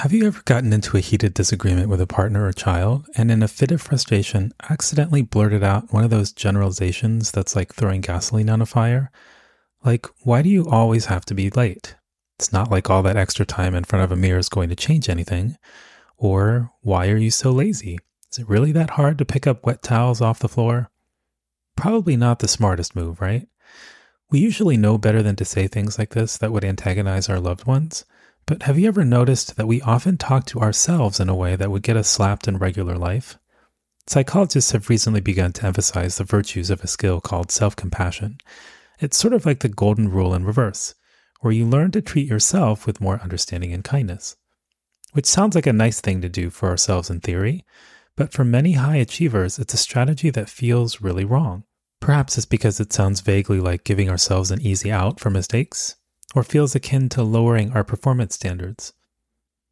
Have you ever gotten into a heated disagreement with a partner or child and in a fit of frustration accidentally blurted out one of those generalizations that's like throwing gasoline on a fire? Like, why do you always have to be late? It's not like all that extra time in front of a mirror is going to change anything. Or, why are you so lazy? Is it really that hard to pick up wet towels off the floor? Probably not the smartest move, right? We usually know better than to say things like this that would antagonize our loved ones. But have you ever noticed that we often talk to ourselves in a way that would get us slapped in regular life? Psychologists have recently begun to emphasize the virtues of a skill called self compassion. It's sort of like the golden rule in reverse, where you learn to treat yourself with more understanding and kindness. Which sounds like a nice thing to do for ourselves in theory, but for many high achievers, it's a strategy that feels really wrong. Perhaps it's because it sounds vaguely like giving ourselves an easy out for mistakes, or feels akin to lowering our performance standards.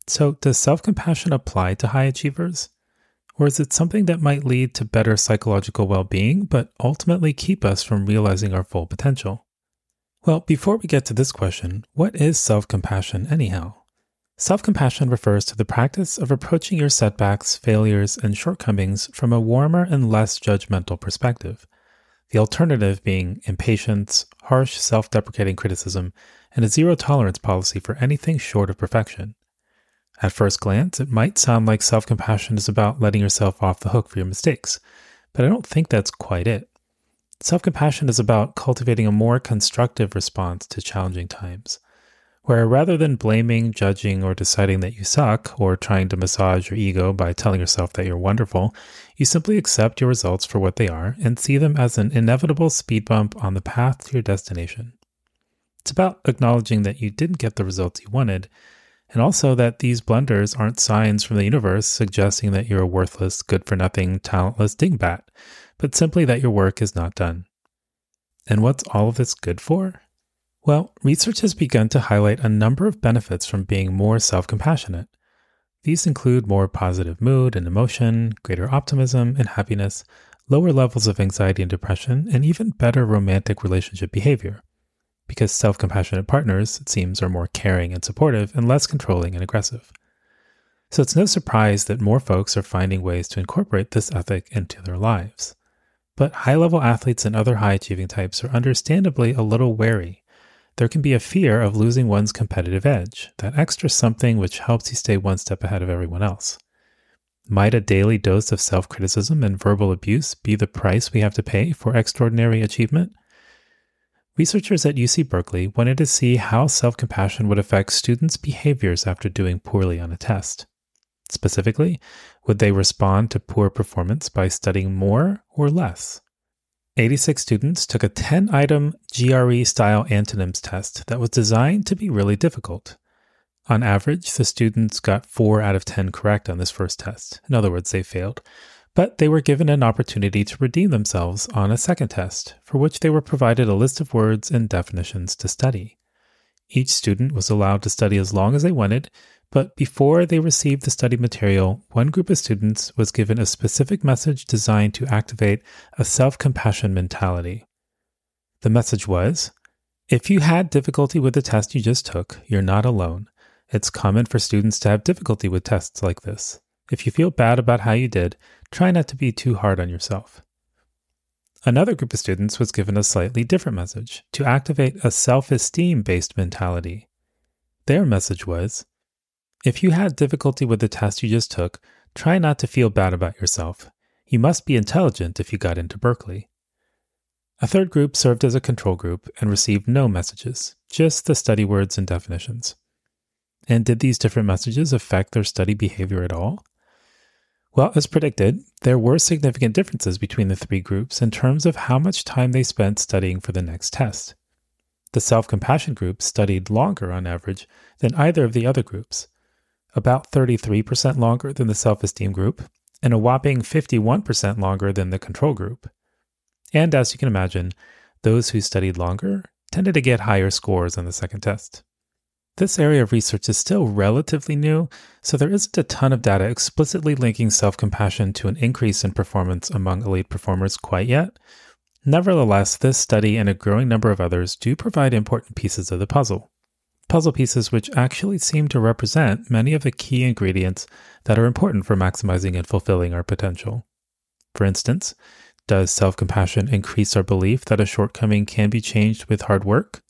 So, does self compassion apply to high achievers? Or is it something that might lead to better psychological well being, but ultimately keep us from realizing our full potential? Well, before we get to this question, what is self compassion anyhow? Self compassion refers to the practice of approaching your setbacks, failures, and shortcomings from a warmer and less judgmental perspective. The alternative being impatience, harsh, self deprecating criticism, and a zero tolerance policy for anything short of perfection. At first glance, it might sound like self compassion is about letting yourself off the hook for your mistakes, but I don't think that's quite it. Self compassion is about cultivating a more constructive response to challenging times, where rather than blaming, judging, or deciding that you suck, or trying to massage your ego by telling yourself that you're wonderful, you simply accept your results for what they are and see them as an inevitable speed bump on the path to your destination. It's about acknowledging that you didn't get the results you wanted, and also that these blunders aren't signs from the universe suggesting that you're a worthless, good for nothing, talentless dingbat, but simply that your work is not done. And what's all of this good for? Well, research has begun to highlight a number of benefits from being more self compassionate. These include more positive mood and emotion, greater optimism and happiness, lower levels of anxiety and depression, and even better romantic relationship behavior because self compassionate partners, it seems, are more caring and supportive and less controlling and aggressive. So it's no surprise that more folks are finding ways to incorporate this ethic into their lives. But high level athletes and other high achieving types are understandably a little wary. There can be a fear of losing one's competitive edge, that extra something which helps you stay one step ahead of everyone else. Might a daily dose of self criticism and verbal abuse be the price we have to pay for extraordinary achievement? Researchers at UC Berkeley wanted to see how self compassion would affect students' behaviors after doing poorly on a test. Specifically, would they respond to poor performance by studying more or less? 86 students took a 10 item GRE style antonyms test that was designed to be really difficult. On average, the students got 4 out of 10 correct on this first test. In other words, they failed but they were given an opportunity to redeem themselves on a second test, for which they were provided a list of words and definitions to study. Each student was allowed to study as long as they wanted, but before they received the study material, one group of students was given a specific message designed to activate a self compassion mentality. The message was If you had difficulty with the test you just took, you're not alone. It's common for students to have difficulty with tests like this. If you feel bad about how you did, try not to be too hard on yourself. Another group of students was given a slightly different message to activate a self esteem based mentality. Their message was If you had difficulty with the test you just took, try not to feel bad about yourself. You must be intelligent if you got into Berkeley. A third group served as a control group and received no messages, just the study words and definitions. And did these different messages affect their study behavior at all? Well, as predicted, there were significant differences between the three groups in terms of how much time they spent studying for the next test. The self compassion group studied longer on average than either of the other groups, about 33% longer than the self esteem group, and a whopping 51% longer than the control group. And as you can imagine, those who studied longer tended to get higher scores on the second test. This area of research is still relatively new, so there isn't a ton of data explicitly linking self compassion to an increase in performance among elite performers quite yet. Nevertheless, this study and a growing number of others do provide important pieces of the puzzle. Puzzle pieces which actually seem to represent many of the key ingredients that are important for maximizing and fulfilling our potential. For instance, does self compassion increase our belief that a shortcoming can be changed with hard work?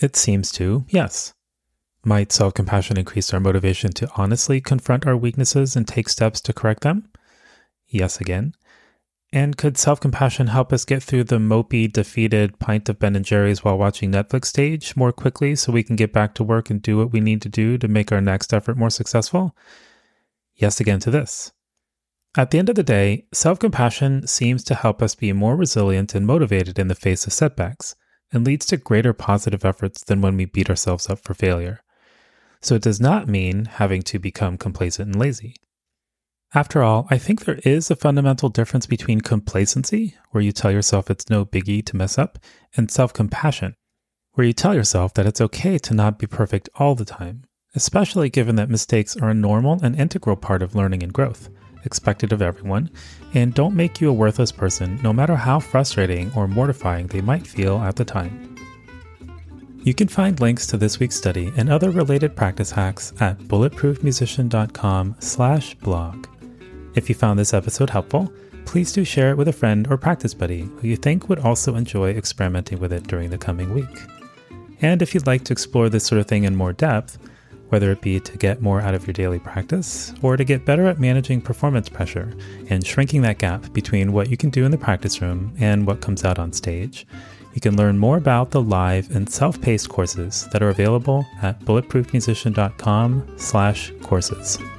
It seems to, yes. Might self compassion increase our motivation to honestly confront our weaknesses and take steps to correct them? Yes, again. And could self compassion help us get through the mopey, defeated pint of Ben and Jerry's while watching Netflix stage more quickly so we can get back to work and do what we need to do to make our next effort more successful? Yes, again to this. At the end of the day, self compassion seems to help us be more resilient and motivated in the face of setbacks and leads to greater positive efforts than when we beat ourselves up for failure so it does not mean having to become complacent and lazy. After all, I think there is a fundamental difference between complacency, where you tell yourself it's no biggie to mess up, and self compassion, where you tell yourself that it's okay to not be perfect all the time, especially given that mistakes are a normal and integral part of learning and growth, expected of everyone, and don't make you a worthless person no matter how frustrating or mortifying they might feel at the time. You can find links to this week's study and other related practice hacks at bulletproofmusician.com/blog. If you found this episode helpful, please do share it with a friend or practice buddy who you think would also enjoy experimenting with it during the coming week. And if you'd like to explore this sort of thing in more depth, whether it be to get more out of your daily practice or to get better at managing performance pressure and shrinking that gap between what you can do in the practice room and what comes out on stage, you can learn more about the live and self-paced courses that are available at bulletproofmusician.com/courses.